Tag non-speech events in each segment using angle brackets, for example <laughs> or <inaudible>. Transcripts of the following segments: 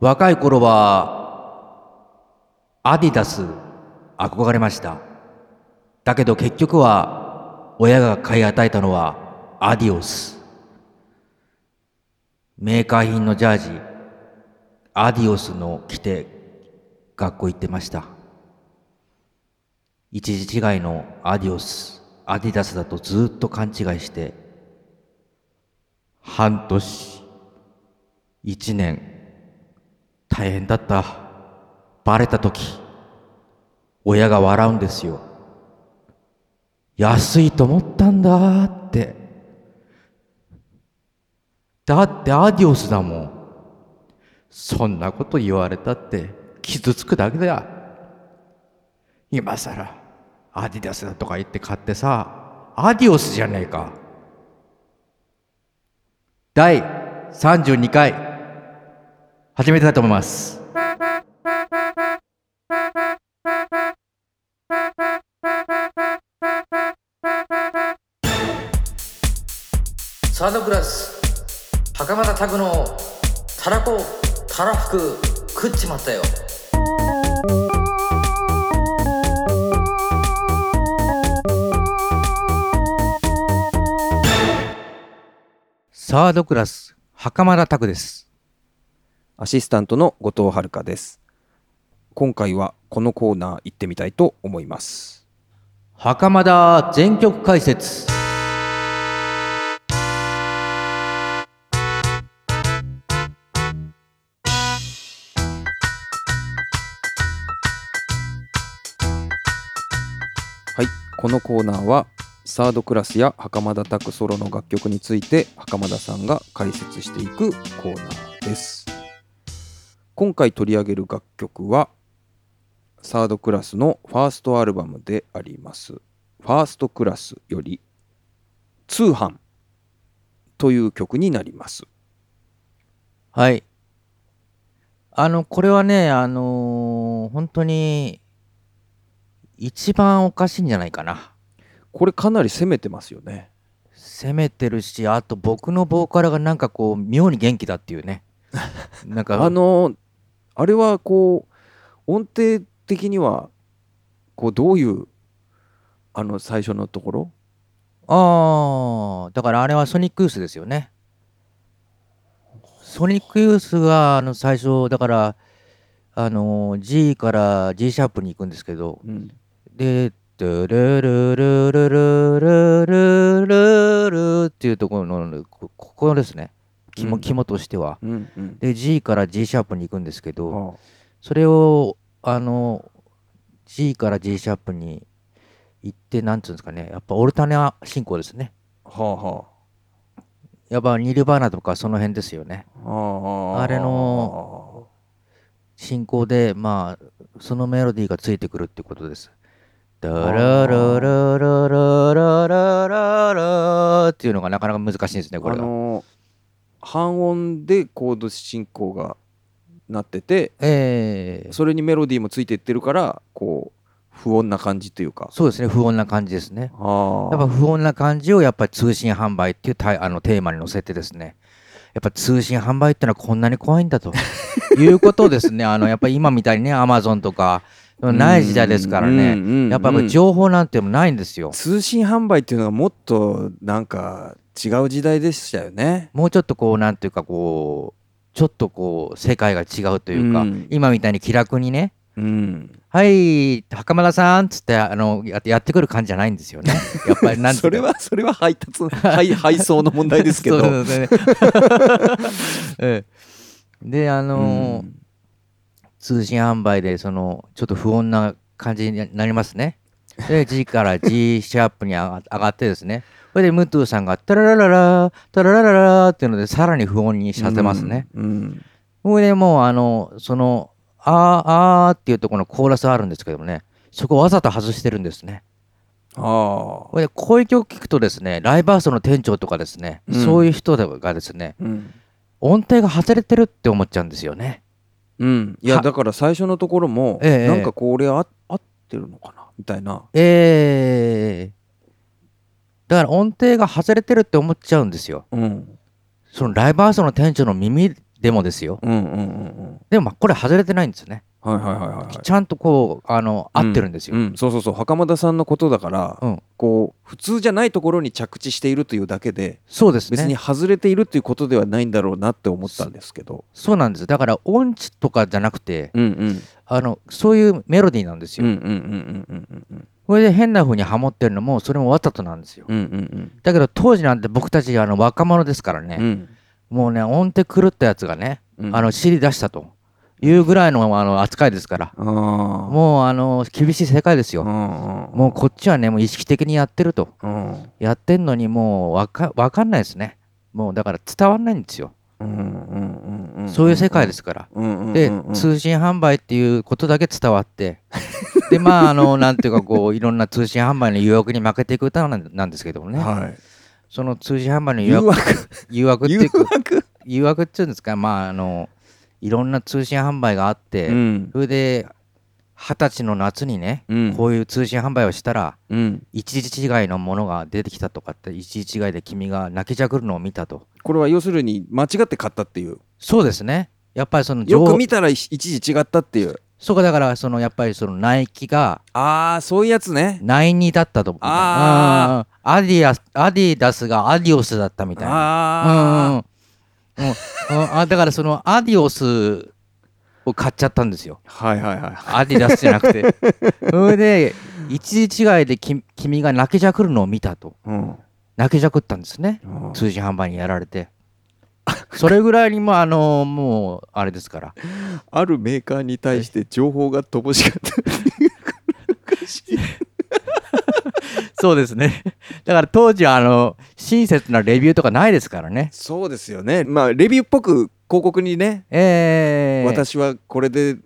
若い頃は、アディダス憧れました。だけど結局は、親が買い与えたのはアディオス。メーカー品のジャージ、アディオスの着て学校行ってました。一時違いのアディオス、アディダスだとずっと勘違いして、半年、一年、大変だった。バレたとき、親が笑うんですよ。安いと思ったんだって。だってアディオスだもん。そんなこと言われたって傷つくだけだよ。今さらアディダスだとか言って買ってさ、アディオスじゃねえか。第32回始めたいと思います。サードクラス袴田拓のたらこたらふく食っちまったよサードクラス袴田拓ですアシスタントの後藤遥です。今回はこのコーナー行ってみたいと思います。袴田全曲解説はい、このコーナーはサードクラスや袴田拓ソロの楽曲について袴田さんが解説していくコーナーです。今回取り上げる楽曲はサードクラスのファーストアルバムでありますファーストクラスより通販という曲になります。はいあのこれはねあのー本当に一番おかしいんじゃないかなこれかなり攻めてますよね。攻めてるしあと僕のボーカルがなんかこう妙に元気だっていうね <laughs> なんかあのあれはこう音程的にはこうどういうあの最初のところ？ああ、だからあれはソニックユースですよね。ソニックユースがあの最初、だから、あの G から G シャープに行くんですけど、うんで、ドゥルルルルルルルルルっていうところの、こここですね。肝うん肝としては。うんうんで、G から G シャープに行くんですけど、あそれを、あの、G から G シャープに行って、なんつうんですかね、やっぱオルタナ進行ですね。あはあはやっぱニルバーナとかその辺ですよね。あああれの進行で、まあ、そのメロディーがついてくるってことです。ダラララララララララっていうのがなかなか難しいんですね、こあれが。の半音でコード進行がなっててええ。それにメロディーもついていってるからこう不穏な感じというか。そうですね、不穏な感じですね。あやっぱ不穏な感じをやっぱり通信販売っていうタイあのテーマに載せてですね、やっぱ通信販売ってのはこんなに怖いんだと。<laughs> いうことをですね、あのやっぱり今みたいにね、アマゾンとかない時代ですからね、ねやっぱり情報なんてもないんですよ。通信販売っていうのがもっとなんか違う時代でしたよね。もうちょっとこう、なんていうかこう、ちょっとこう、世界が違うというか、うん今みたいに気楽にね、うん、はい、袴田さんっつってあのやってやってくる感じじゃないんですよね。<laughs> やっぱりなんそれはそれは配達配 <laughs> 配送の問題ですけど。で、あのーうん通信販売でそのちょっと不穏な感じになりますね。で G から G シャープに上がってですね。それでムトゥさんがタララララタララララっていうのでさらに不穏にさせますね。。うんそれでもうあのそのあーあーっていうところのコーラスあるんですけどもねそこをわざと外してるんですね。ああこれでこういう曲聞くとですねライブハウスの店長とかですね、うんそういう人がですねうん音程が外れてるって思っちゃうんですよね。うん、いやはだから最初のところも、ええなんかこれあ合ってるのかな？みたいな。ええだから音程が外れてるって思っちゃうんですよ。うん。そのライブハウスの店長の耳でもですよ。うんうんうんうん。でもまあこれ外れてないんですよね。はいはいはいはいはい。ちゃんとこうあの合ってるんですよ、うん、そうそうそう。袴田さんのことだから、うん。こう普通じゃないところに着地しているというだけでそうです別にね外れているということではないんだろうなって思ったんですけど。そうなんです。だから音痴とかじゃなくてうんうん。あのそういうメロディーなんですよ、うんうんうんうんうんうんこれで変な風にハモってるのもそれもわざとなんですよ。うんうんだけど当時なんて僕たちあの若者ですからね、うん。うんもうね音程狂ったやつがね、うん。あの尻出したというぐらいのあの扱いですから。あー。もうあの厳しい世界ですよ、うんうん。もうこっちはねもう意識的にやってると。うん。やってんのにもうわかんないですね。もうだから伝わんないんですよ、うんうんうんうんそういう世界ですから、でうん通信販売っていうことだけ伝わって。<laughs> でまああのなんていうかこういろんな通信販売の誘惑に負けていく歌なんなんですけどもね、はい。その通信販売の誘誘惑？惑誘惑ってい誘う誘惑っていうんですかまああのいろんな通信販売があって、うん。それで二十歳の夏にね、うん。こういう通信販売をしたらうん。一時違いのものが出てきたとかって一時違いで君が泣きじゃくるのを見たと。これは要するに間違って買ったっていう。そうですね。やっぱりそのよく見たら一時違ったっていう。そうかだからそのやっぱりそのナイキがああそういうやつね。92だったと思う。あうん。アディアスアディダスがアディオスだったみたいな。うんうんあうん。うん。うん。あだからそのアディオスを買っちゃったんですよ。あはいはいはい。アディダスじゃなくて。<laughs> それで一時違いでき君が泣きじゃくるのを見たと。うん。泣きじゃくったんですね。うん。通信販売にやられて。それぐらいにもあのもうあれですから。あるメーカーに対して情報が乏しかった <laughs> そうですね。だから当時はあの親切なレビューとかないですからね。そうですよね。まあレビューっぽく広告にね、ええ。私はこれで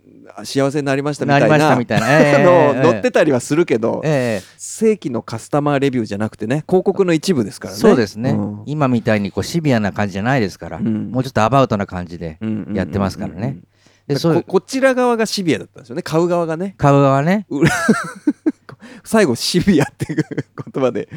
幸せになりましたみたな。ないりましたみたいな、ええ <laughs> あの載ってたりはするけど、ええ。正規のカスタマーレビューじゃなくてね広告の一部ですからね。そうですね、うん。今みたいにこうシビアな感じじゃないですから、うん。もうちょっとアバウトな感じでやってますからね。でこちら側がシビアだったんですよね。買う側がね。買う側ね <laughs> 最後シビアっていう言葉で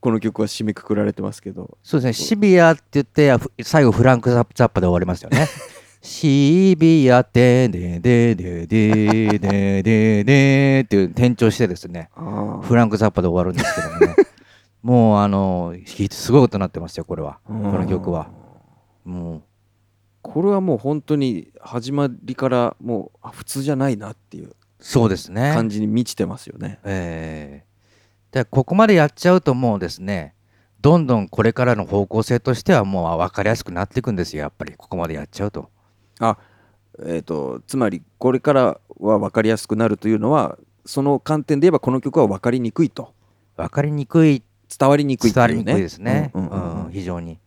この曲は締めくくられてますけど。そうですね。シビアって言ってふ最後フランク・ザッパで終わりますよね。<laughs> シビアってでででででででっていう転調してですね。あフランク・ザッパで終わるんですけどもね。<laughs> もうあのひすごいことになってますよこれは。この曲は。もう。これはもう本当に始まりからもうあ普通じゃないなっていうそうですね。感じに満ちてますよね。ええ。でここまでやっちゃうともうですねどんどんこれからの方向性としてはもう分かりやすくなっていくんですよやっぱりここまでやっちゃうと。あえー、とつまりこれからは分かりやすくなるというのはその観点で言えばこの曲は分かりにくいと。分かりにくい。伝わりにくいね。伝わりにくいですね、うん。うん非常に。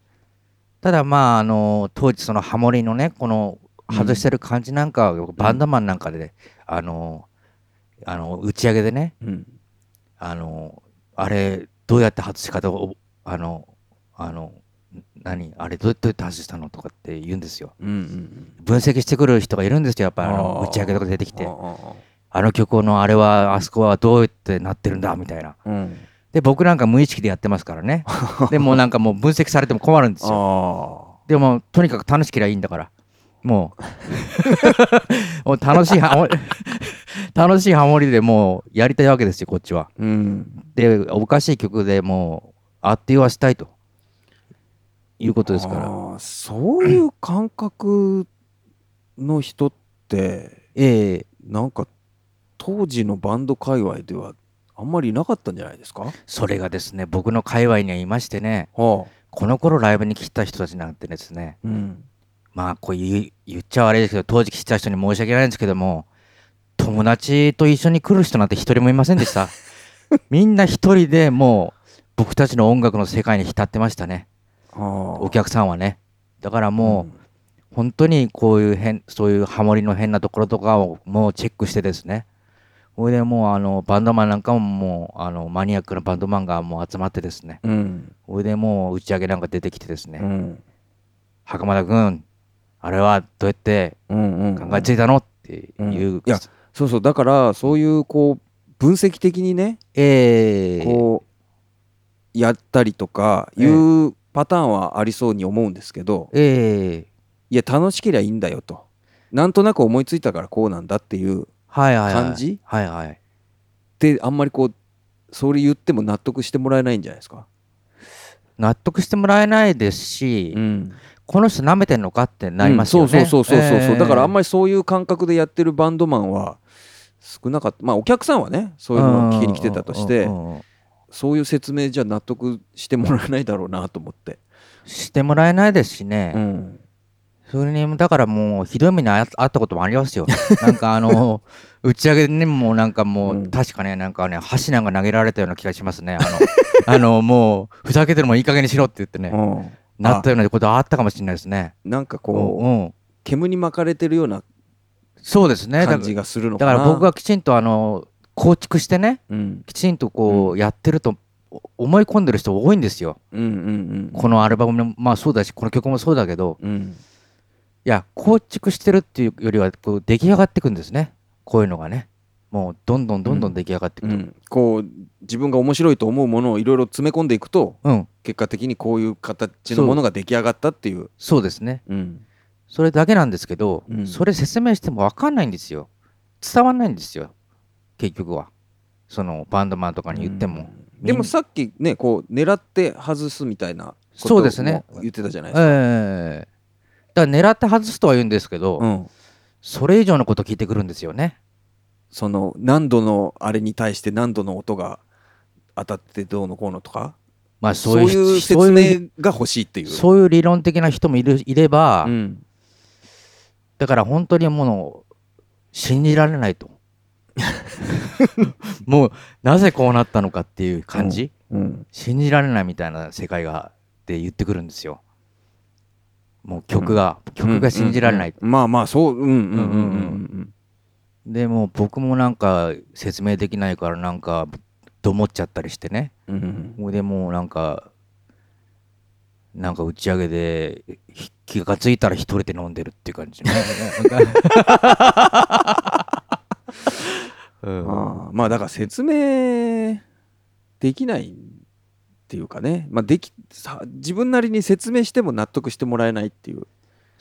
ただまああの当時そのハモリのねこの外してる感じなんかはバンドマンなんかで、あのあの打ち上げでねうん。あのあれどうやって外し方をあのあの何あれどうやって外したのとかって言うんですよ。うんうん分析してくる人がいるんですよやっぱりあの打ち上げとか出てきて。あの曲のあれはあそこはどうやってなってるんだみたいな。うん。で僕なんか無意識でやってますからね。<laughs> でもうなんかもう分析されても困るんですよ。あでもとにかく楽しければいいんだからもう。<laughs> もう楽しいハモリ楽しいハモリでもうやりたいわけですよこっちは。ーうん。でおかしい曲でもうあって言わしたいと。いうことですから。そういう感覚の人ってええ。なんか当時のバンド界隈ではあんまりいなかったんじゃないですか？はそれがですね僕の界隈にはいましてねあ。この頃ライブに来た人たちなんてですねうんまあこう言う言っちゃ悪いですけど当時来た人に申し訳ないんですけども友達と一緒に来る人なんて一人もいませんでした。<laughs> みんな一人でもう僕たちの音楽の世界に浸ってましたね。おお客さんはね。だからもう、本当にこういう変そういうハモリの変なところとかをもうチェックしてですね。それでもうあのバンドマンなんかももうあのマニアックなバンドマンがもう集まってですね。うん。それでもう打ち上げなんか出てきてですね、うん。袴田君あれはどうやって考えついたのっていう、うん。いやそうそう。だからそういうこう分析的にねええ。こうやったりとかいうパターンはありそうに思うんですけどええ。いや楽しければいいんだよと。なんとなく思いついたからこうなんだっていう感じ？はいはい。であんまりこうそれ言っても納得してもらえないんじゃないですか？納得してもらえないですし、ん、この人舐めてんのかってなりますよね、うんそうそうそうそうそう、えーだからあんまりそういう感覚でやってるバンドマンは少なかった。まあお客さんはねそういうのを聞きに来てたとしてそういう説明じゃ納得してもらえないだろうなと思って、してもらえないですしね、うん、それにだからもうひどい目にああったこともありますよ。<laughs> なんかあの打ち上げにもなんかもう、うん。確かねなんかね箸なんか投げられたような気がしますね。あのあのもうふざけてるもんいい加減にしろって言ってね、うんなったようなことあったかもしれないですね。なんかうこう、んうん。煙に巻かれてるようなそうですね。感じがするのだかな。から僕がきちんとあの構築してねうん。きちんとこうやってるとお思い込んでる人多いんですよ。うんうんうんこのアルバムもまあそうだしこの曲もそうだけどうん。いや構築してるっていうよりはこう出来上がっていくんですね。こういうのがねもうどんどんどんどん出来上がっていくと、うん、こう自分が面白いと思うものをいろいろ詰め込んでいくとうん、結果的にこういう形のものが出来上がったっていう。そうですね。うん。それだけなんですけど、うん。それ説明しても分かんないんですよ。伝わんないんですよ。結局は。そのバンドマンとかに言っても、うん。でもさっきねこう狙って外すみたいなことそうですね。も言ってたじゃないえですか、え。だから狙って外すとは言うんですけど、うん、それ以上のこと聞いてくるんですよねその何度のあれに対して何度の音が当たってどうのこうのとかまあそそうういう説そういう明が欲しいっていう。そういう理論的な人もいるいれば、うん。だから本当にもう信じられないと。<laughs> もうなぜこうなったのかっていう感じ、うん。信じられないみたいな世界がって言ってくるんですよ。もう曲が、曲が信じられない、うん。うん。まあまあそううんうん。うんうんうんうんでもう僕もなんか説明できないからなんかどもっちゃったりしてね。うん。うんでもうなんかなんか打ち上げでひ気がついたら一人で飲んでるっていう感じ。ね <laughs> うん。ああまあだから説明できないっていうかね、まあ、できさ自分なりに説明しても納得してもらえないっていう。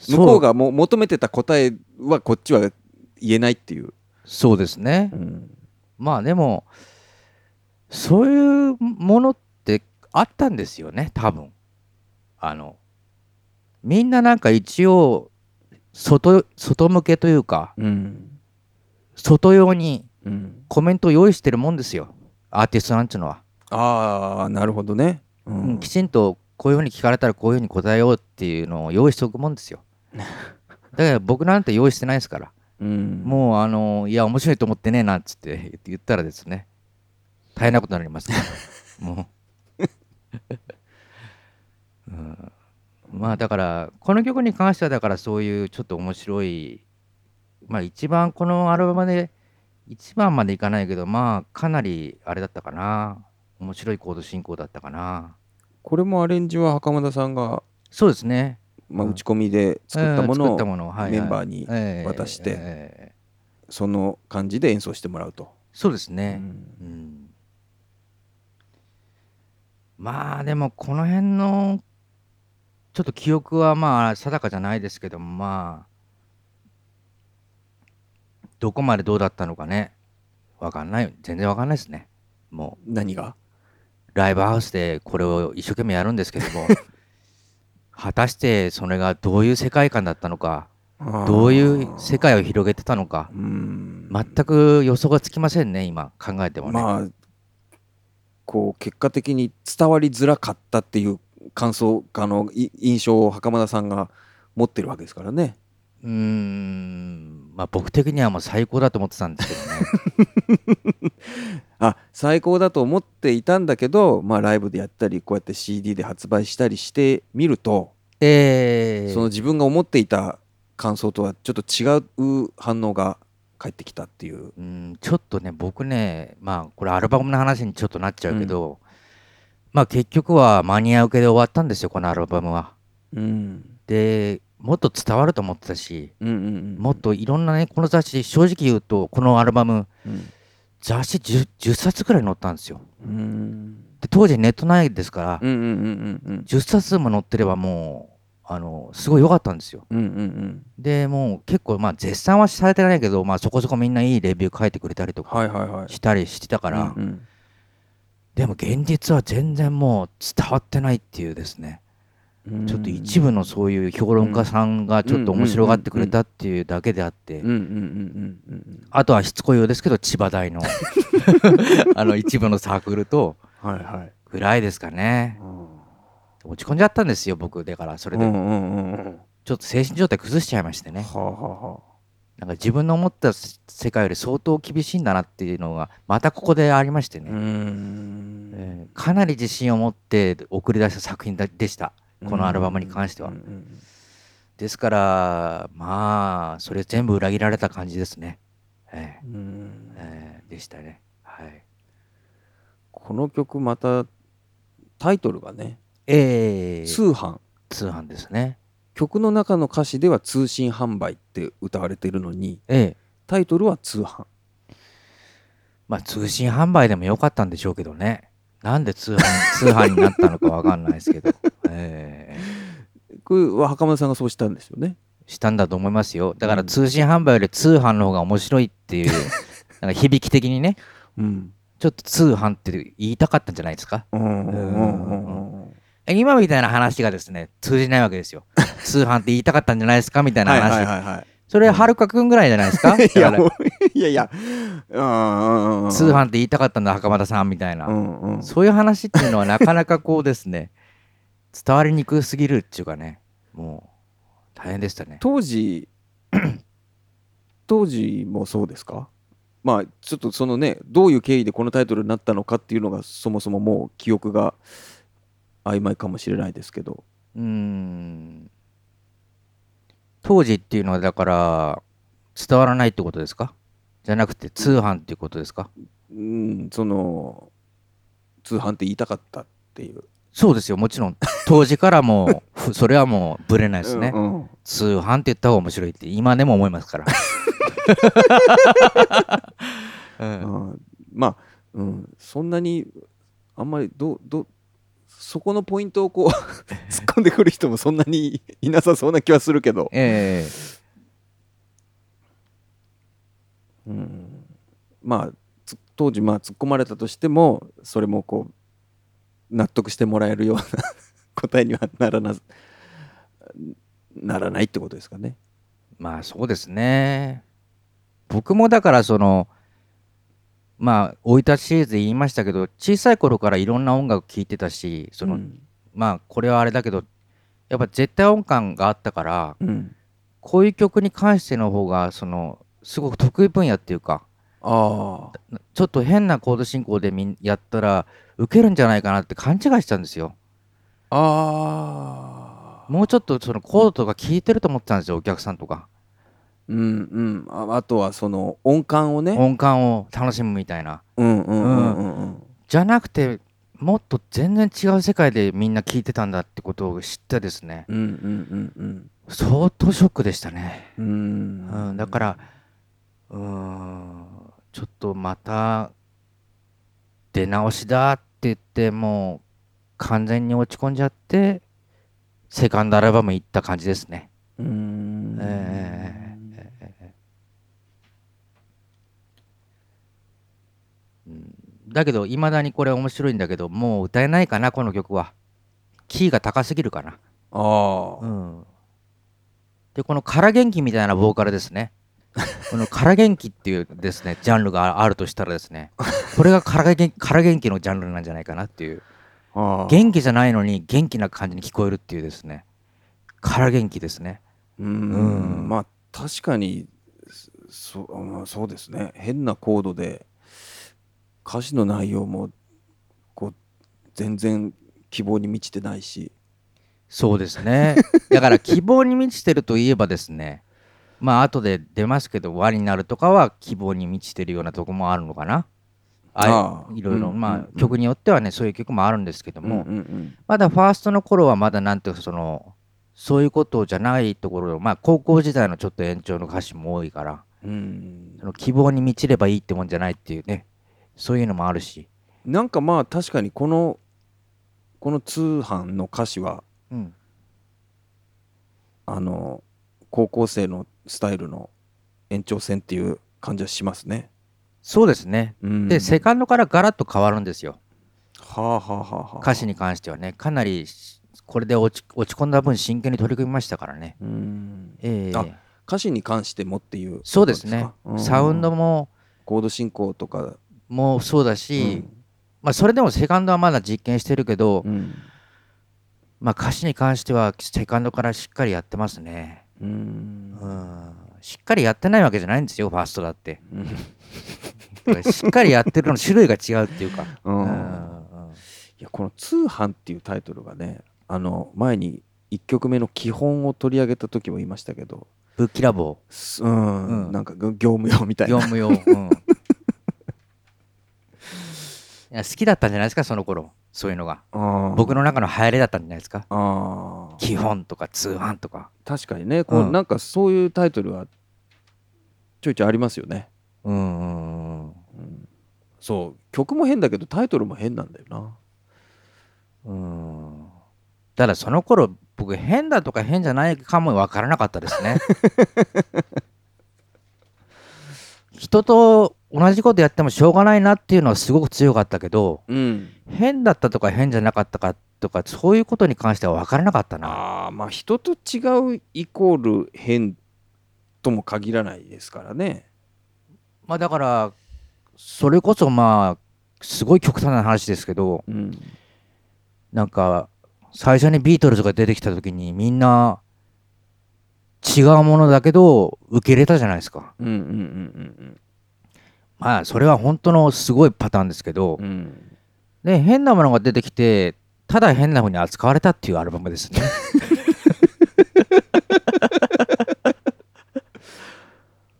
向こうがもう求めてた答えはこっちは言えないっていう、そうですね。うん。まあでもそういうものってあったんですよね多分。あのみんななんか一応外外向けというかうん。外用にうん、コメントを用意してるもんですよアーティストなんていうのは、ああなるほどね、ううんきちんとこういうふうに聞かれたらこういうふうに答えようっていうのを用意しておくもんですよ。<laughs> だから僕なんて用意してないですからうん、もうあのいや面白いと思ってねえなっつって言ったらですね大変なことになりますから <laughs> もう、うん、まあだからこの曲に関してはだからそういうちょっと面白いまあ一番このアルバムで一番までいかないけどまあかなりあれだったかな。面白いコード進行だったかな。これもアレンジは袴田さんが、そうですねまあ、うん。打ち込みで作ったものをメンバーにええ渡してええ。その感じで演奏してもらうと。そうですね、うん。うん。まあでもこの辺のちょっと記憶はまあ定かじゃないですけどもまあどこまでどうだったのかね。わかんない。全然わかんないですね。も何が？うライブハウスでこれを一生懸命やるんですけども <laughs> 果たしてそれがどういう世界観だったのかどういう世界を広げてたのか。うん。全く予想がつきませんね今考えてもね、まあこう結果的に伝わりづらかったっていう感想あのい印象を袴田さんが持ってるわけですからね。うーん。まあ僕的にはもう最高だと思ってたんですけどね。<laughs> あ最高だと思っていたんだけど、まあ、ライブでやったりこうやって CD で発売したりしてみると、えーその自分が思っていた感想とはちょっと違う反応が返ってきたっていう。うん。ちょっとね僕ねまあこれアルバムの話にちょっとなっちゃうけど、まあ結局はマニア受けで終わったんですよこのアルバムは。うん。でもっと伝わると思ってたしうんうんうん、もっといろんなねこの雑誌正直言うとこのアルバムうん。雑誌 10, 10冊くらい載ったんですよ。うん。で当時ネットないですから、うんうんうんうん10冊も載ってればもあのすごい良かったんですよ。うんうんでもう結構まあ絶賛はされてないけど、まあ、そこそこみんないいレビュー書いてくれたりとうんかはいはいはい。したりしてたから、うんうん。でも現実は全然もう伝わってないっていうですね。うんちょっと一部のそういう評論家さんがちょっと面白がってくれたっていうだけであって。あとはしつこいようですけど千葉大の。<laughs> あの一部のサークルと。ぐらいですかね。落ち込んじゃったんですよ僕。だからそれで。ちょっと精神状態崩しちゃいましてね。はあはあはなんか自分の思った世界より相当厳しいんだなっていうのがまたここでありましてね、かなり自信を持って送り出した作品だでしたこのアルバムに関しては。ですからまあそれ全部裏切られた感じですね。ええ。ーでしたね。はい。この曲またタイトルがねえー、通販。通販ですね。曲の中の歌詞では通信販売って歌われているのにええ。タイトルは通販。まあ通信販売でもよかったんでしょうけどねなんで通販通販になったのかわかんないですけど。<laughs> ええ。これは袴田さんがそうしたんですよね？したんだと思いますよ。だからうん。通信販売より通販の方が面白いっていう <laughs> なんか響き的にね。うん。ちょっと通販って言いたかったんじゃないですか？うんうんうんうんうん。え今みたいな話がですね通じないわけですよ。通販って言いたかったんじゃないですか？みたいなはい話、はいはいはいそれはるかくんぐらいじゃないですか？<laughs> いやいやいや。うんうんうん。通販って言いたかったんだ袴田さんみたいな、うんうん。そういう話っていうのはなかなかこうですね <laughs> 伝わりにくすぎるっていうかねもう大変でしたね。当時 <clears throat> 当時もそうですか？まあちょっとそのねどういう経緯でこのタイトルになったのかっていうのがそもそももう記憶が曖昧かもしれないですけど。うーん当時っていうのはだから伝わらないってことですか？じゃなくて通販っていうことですか？うんその通販って言いたかったっていう。そうですよ。もちろん。当時からも <laughs> それはもうぶれないですね、うんうん。通販って言った方が面白いって今でも思いますから、<laughs> うん。うんまあ、うん、そんなにあんまりどうどうそこのポイントをこう <laughs> 突っ込んでくる人もそんなに <laughs> いなさそうな気はするけど、ええうん、まあつ当時まあ突っ込まれたとしてもそれもこう納得してもらえるような <laughs> 答えにはならなならないってことですかね。まあそうですね。僕もだからそのまあ生い立ちシリーズで言いましたけど小さい頃からいろんな音楽聴いてたしその、うん。まあこれはあれだけどやっぱ絶対音感があったからうん、こういう曲に関しての方がそのすごく得意分野っていうかああ。ちょっと変なコード進行でみんやったら受けるんじゃないかなって勘違いしたんですよ。ああ。もうちょっとそのコードとか聞いてると思ってたんですよお客さんとかうんうん。ああとはその音感をね。音感を楽しむみたいな。うんうんうんうんうんじゃなくてもっと全然違う世界でみんな聞いてたんだってことを知ってですね。うんうんうん相当ショックでしたね、うん。うんうん、だからうーんちょっとまた出直しだって言ってもう完全に落ち込んじゃってセカンドアルバム行った感じですね。うーんえだけどいまだにこれ面白いんだけどもう歌えないかなこの曲は。キーが高すぎるかな。ああ。うん。でこの空元気みたいなボーカルですね。この空元気っていうですね <laughs> ジャンルがあるとしたらですね。これが空元空元気のジャンルなんじゃないかなっていう。ああ。元気じゃないのに元気な感じに聞こえるっていうですね。空元気ですね。ううん。んまあ確かにそまあそうですね。変なコードで歌詞の内容もこう全然希望に満ちてないし。そうですね。<laughs> だから希望に満ちてるといえばですね、まあ後で出ますけど、輪になるとかは希望に満ちてるようなとこもあるのかな。あああ。いろいろ、うんまあ、うんうん。曲によってはね、そういう曲もあるんですけどうんも、うん。まだファーストの頃はまだなんていうかその、そういうことじゃないところ、まあ高校時代のちょっと延長の歌詞も多いから、うんうん。その希望に満ちればいいってもんじゃないっていうね、そういうのもあるし、なんかまあ確かにこのこの通販の歌詞はうん、あの高校生のスタイルの延長線っていう感じはしますね。そうですね。うんで、セカンドからガラッと変わるんですよ。はあはあはあはあ歌詞に関してはね。かなりこれで落ち落ち込んだ分真剣に取り組みましたからね。うんええあ歌詞に関してもっていうそうですねサウンドもコード進行とか、もうそうだし、まあそれでもセカンドはまだ実験してるけど、うん。まあ歌詞に関してはセカンドからしっかりやってますね。うん。うん。しっかりやってないわけじゃないんですよ、ファーストだって。<laughs> しっかりやってるの種類が違うっていうか。いやこの「通販」っていうタイトルがねあの前に1曲目の基本を取り上げた時も言いましたけど。ブッキラボ。すうん、うん。なんか業務用みたいな。業務用。うん、いや好きだったんじゃないですか、その頃そういうのが。僕のの中の流行りだったんじゃないですか。基本とか通販とか。確かにねこう、うんなんかそういうタイトルはちょいちょいありますよね、うんうんうん。うんそう曲も変だけどタイトルも変なんだよなうんただその頃僕変だとか変じゃないかも分からなかったですね。<laughs> 人と同じことやってもしょうがないなっていうのはすごく強かったけどうん。変だったとか変じゃなかったかとかそういうことに関しては分からなかったな。ああまあ人と違うイコール変とも限らないですからね。まあだからそれこそまあすごい極端な話ですけどうん。なんか最初にビートルズが出てきた時にみんな違うものだけど受け入れたじゃないですか。うんうんうんまあそれは本当のすごいパターンですけどうん。う、んで変なものが出てきてただ変な風に扱われたっていうアルバムですね。<laughs>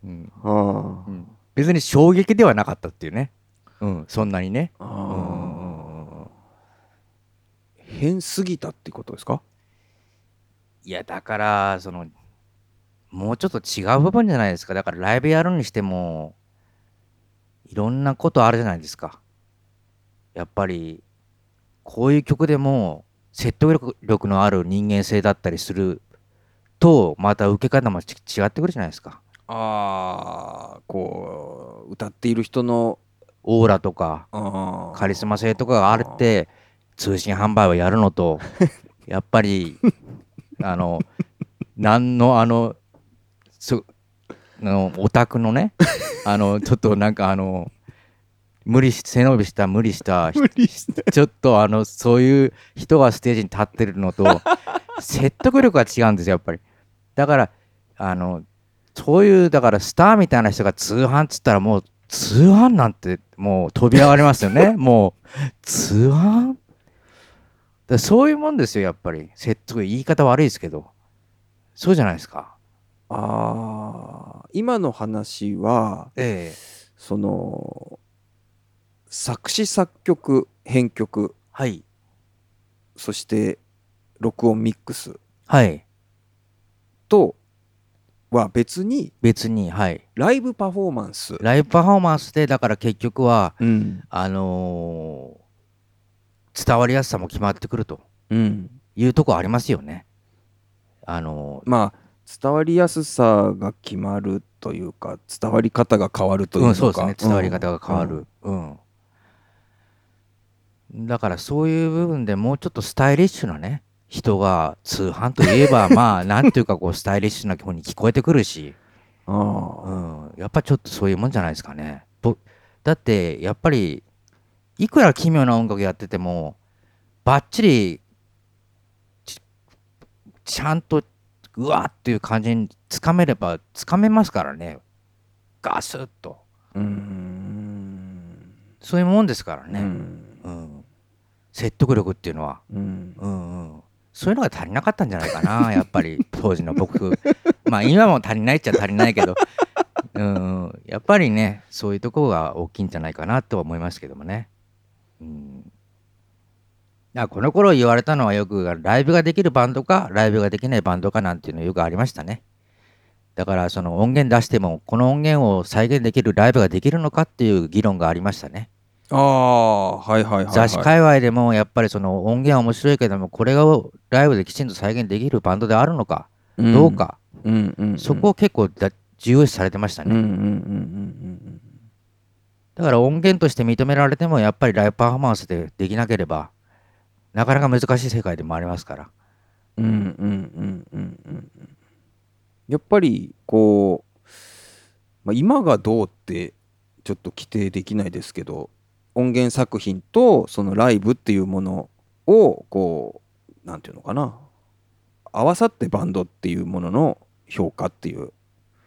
うん。あーうん。別に衝撃ではなかったっていうね、うん、そんなにね。変すぎたってことですか？いやだからそのもうちょっと違う部分じゃないですか。だからライブやるにしてもいろんなことあるじゃないですか。やっぱりこういう曲でも説得力力のある人間性だったりするとまた受け方もち違ってくるじゃないですか。ああこう歌っている人のオーラとかカリスマ性とかがあるって通信販売をやるのと <laughs> やっぱりあの何のあのそあのオタクのね <laughs> あのちょっとなんかあの無理し背伸びした無理した <laughs> ちょっとあのそういう人がステージに立ってるのと <laughs> 説得力が違うんですよやっぱり。だからあのそういうだからスターみたいな人が通販っつったらもう通販なんてもう飛び上がりますよね。もう通販？だそういうもんですよやっぱり。説得言い方悪いですけど。そうじゃないですかああ今の話はええ。その作詞作曲編曲はい。そして録音ミックスはい。とは別に別にはい。ライブパフォーマンス、ライブパフォーマンスでだから結局はうん。あのー伝わりやすさも決まってくるとうん、いうとこありますよね。あのーまあ伝わりやすさが決まるというか伝わり方が変わるといううん、そうですね。伝わり方が変わる、うん。だからそういう部分でもうちょっとスタイリッシュなね人が通販といえば <laughs> まあなんていうかこうスタイリッシュな方に聞こえてくるし、うんあ。うん、やっぱちょっとそういうもんじゃないですかね。ぼだってやっぱりいくら奇妙な音楽やっててもバッチリちちゃんとうわっていう感じにつかめればつかめますからね。ガスッと。ーうーん。そういうもんですからうね、ん。うん。説得力っていうのは、うん。うんうん、そういうのが足りなかったんじゃないかな <laughs> やっぱり。当時の僕。まあ今も足りないっちゃ足りないけど、うんうん、やっぱりねそういうところが大きいんじゃないかなとは思いますけどもね。うんあこの頃言われたのはよくライブができるバンドかライブができないバンドかなんていうのよくありましたね。だからその音源出してもこの音源を再現できるライブができるのかっていう議論がありましたね。ああはいはいはい、はい、雑誌界隈でもやっぱりその音源は面白いけどもこれをライブできちんと再現できるバンドであるのかどうか、うんうんうん。そこを結構だ重要視されてましたね、うんうんうんうんうん。だから音源として認められてもやっぱりライブパフォーマンスでできなければなかなか難しい世界でもありますから。うんうんうんうんうん。うんやっぱりこう、まあ、今がどうってちょっと規定できないですけど音源作品とそのライブっていうものをこうなんていうのかな。合わさってバンドっていうものの評価っていう、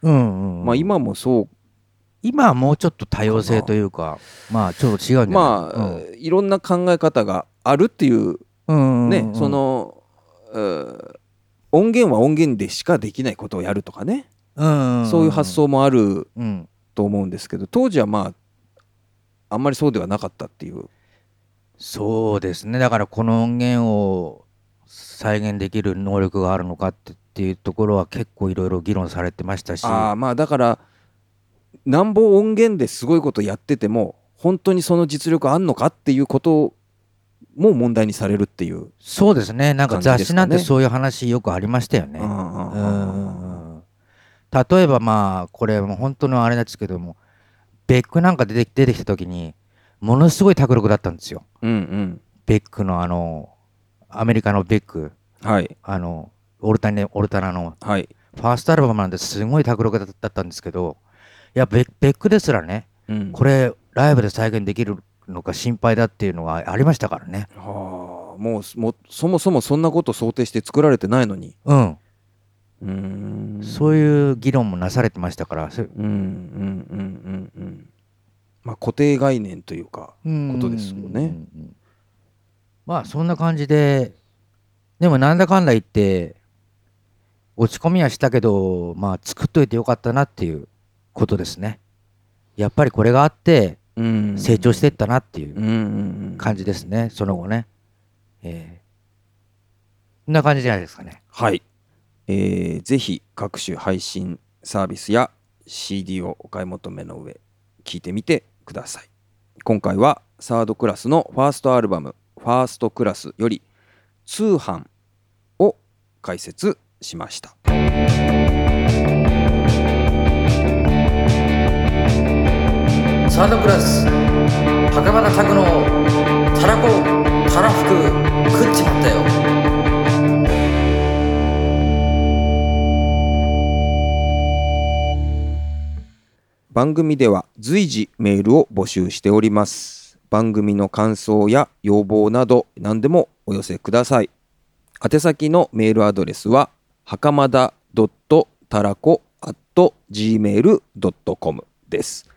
うんうんうん。まあ今もそう。今はもうちょっと多様性というかまあちょっと違うんじゃない？まあ、いろんな考え方があるっていうね、その、うん音源は音源でしかできないことをやるとかね、そういう発想もあるうん。と思うんですけど当時はまああんまりそうではなかったっていう。そうですね。だからこの音源を再現できる能力があるのかってっていうところは結構いろいろ議論されてましたし。ああまあだからなんぼ音源ですごいことやってても本当にその実力あんのかっていうことも問題にされるっていう。そうですねなんか雑誌なんてそういう話よくありましたよね。例えばまあこれもう本当のあれなんですけどもベックなんか出て出てきた時にものすごい卓力だったんですよ。うんうんベックのあのアメリカのベックはいあのオルタネオルタナのはい。ファーストアルバムなんですごい卓力だだったんですけどいやベベックですらねうんこれライブで再現できるのか心配だっていうのがありましたからね。はあもうもうそもそもそんなこと想定して作られてないのに。うん、うーんそういう議論もなされてましたから、そうんうんうんうんうんまあ固定概念というかことですよね。うんうんうんまあそんな感じで、でもなんだかんだ言って、落ち込みはしたけど、まあ作っといてよかったなっていうことですね。やっぱりこれがあってうん成長していったなっていう感じですね、その後ね。えー、こんな感じじゃないですかね。はい、えーぜひ各種配信サービスや CD をお買い求めの上聞いてみてください。今回はサードクラスのファーストアルバム「ファーストクラス」より「通販」を解説しましたサードクラス、袴田拓のたらこ、たらふく、食っちまったよ。番組では随時メールを募集しております。番組の感想や要望など何でもお寄せください。宛先のメールアドレスははかまだたらこ gmail.com です。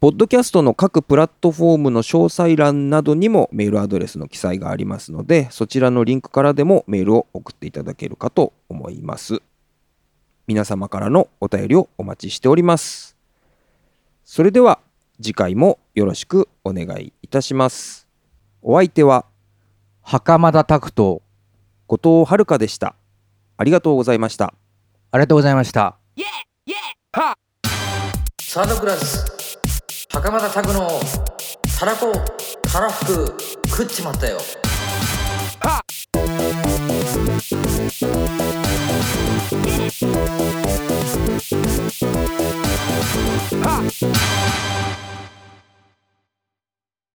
ポッドキャストの各プラットフォームの詳細欄などにもメールアドレスの記載がありますのでそちらのリンクからでもメールを送っていただけるかと思います皆様からのお便りをお待ちしておりますそれでは次回もよろしくお願いいたします。お相手は袴田拓と、後藤遥でした。ありがとうございました。ありがとうございました。サードクラス、袴田拓のたらこたらふく食っちまったよ。はっ！